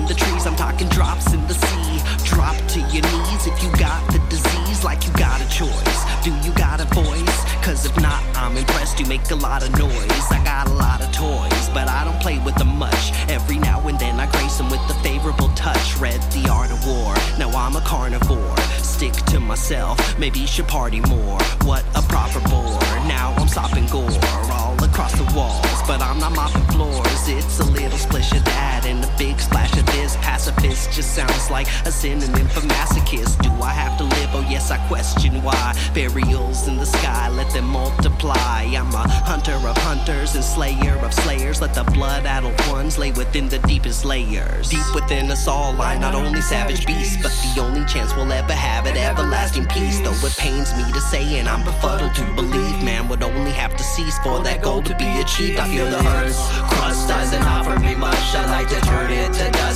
the trees, I'm talking drops in the sea. Drop to your knees if you got the disease, like you got a choice. Do you got a voice? Cause if not, I'm impressed you make a lot of noise. I got a lot of toys, but I don't play with them much. Every now and then I grace them with a favorable touch. Read The Art of War, now I'm a carnivore. Stick to myself, maybe should party more. What a proper bore. Now I'm sopping gore all across the walls, but I'm not mopping floors. It's a little splish of that and a big splash of this. Pacifist just sounds like a synonym for masochist. Do I have to live? Oh, yes, I question why. Burials in the sky, let them multiply. I'm a hunter of hunters and slayer of slayers. Let the blood addled ones lay within the deepest layers. Deep within us all lie not only savage beasts, but the only chance we'll ever have everlasting peace. Though it pains me to say, and I'm befuddled to believe, man would only have to cease for that goal to be achieved. I feel the earth's crust doesn't offer me much. I like to turn it to dust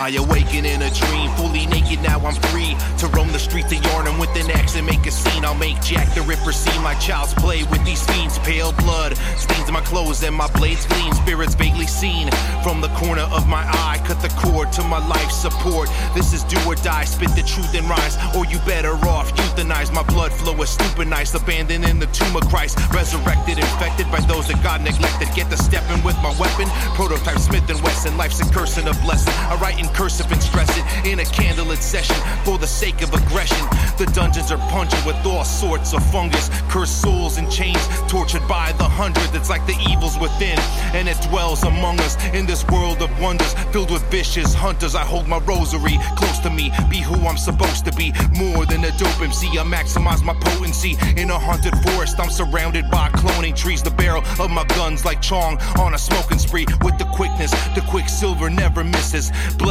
I awaken in a dream, fully naked, now I'm free to roam the streets of Yharnam with an axe and make a scene. I'll make Jack the Ripper seem like child's play with these fiends. Pale blood stains my clothes and my blades gleam. Spirits vaguely seen from the corner of my eye. Cut the cord to my life support. This is do or die. Spit the truth and rise, or you better off euthanize. My blood flow is stupidized, abandoned in the tomb of Christ. Resurrected, infected by those that God neglected. Get the stepping with my weapon. Prototype Smith and Wesson. Life's a curse and a blessing. I write in cursive and stress it in a candlelit session for the sake of aggression. The dungeons are pungent with all sorts of fungus, cursed souls in chains, tortured by the hundred. It's like the evils within, and it dwells among us in this world of wonders filled with vicious hunters. I hold my rosary close to me, be who I'm supposed to be. More than a dope MC, I maximize my potency in a haunted forest. I'm surrounded by cloning trees. The barrel of my guns like Chong on a smoking spree with the quickness. The quicksilver never misses.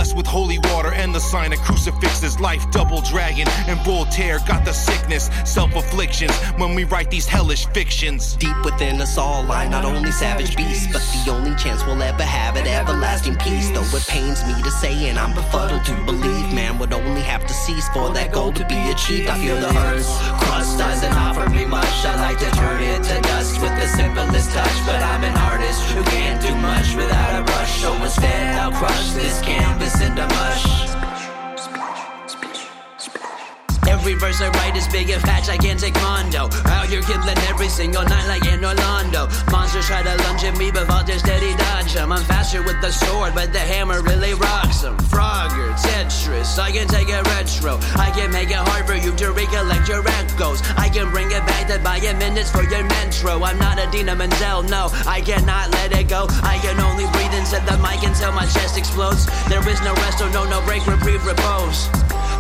Blessed with holy water and the sign of crucifixes. Life double dragon and Voltaire got the sickness, self afflictions when we write these hellish fictions. Deep within us all lie not only savage beasts, but the only chance we'll ever have at everlasting peace. Though it pains me to say, and I'm befuddled to believe, man would only have to cease for that goal to be achieved. I feel the earth's crust doesn't offer me I'll crush this canvas into mush. Every verse I write is big and fat, gigantic mondo. Out here killing every single night like in Orlando. Monsters try to lunge at me, but Walter steady dodge 'em. I'm faster with the sword, but the hammer really rocks 'em. Frogger, Tetris, I can take it retro. I can make it hard for you to recollect your echoes. I can bring it back buy you minutes for your metro. I'm not Idina Menzel, no, I cannot let it go. I can only breathe into the mic until my chest explodes. There is no rest, or no, no break, reprieve, repose.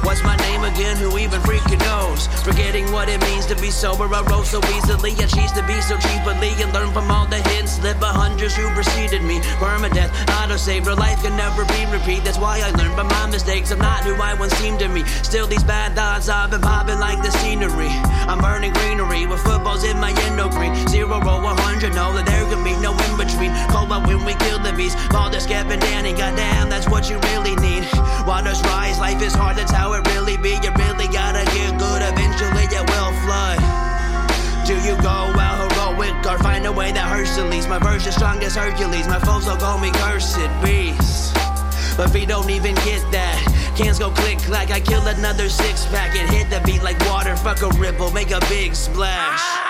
What's my name again? Who even freaking knows? Forgetting what it means to be sober, I rose so easily. I cheese to be so cheaply and learn from all the hints. Live a hundred who preceded me. Permadeath, autosave, real life can never be repeat. That's why I learned from my mistakes. I'm not who I once seemed to me. Still, these bad thoughts I've been popping the. All this Skep and Danny, goddamn, that's what you really need. Waters rise, life is hard, that's how it really be. You really gotta get good, eventually it will flood. Do you go out heroic or find a way that Hercules? My verse is strong as Hercules, my foes will call me cursed beast. But we don't even get that. Cans go click clack. I kill another six pack and hit the beat like water. Fuck a ripple, make a big splash.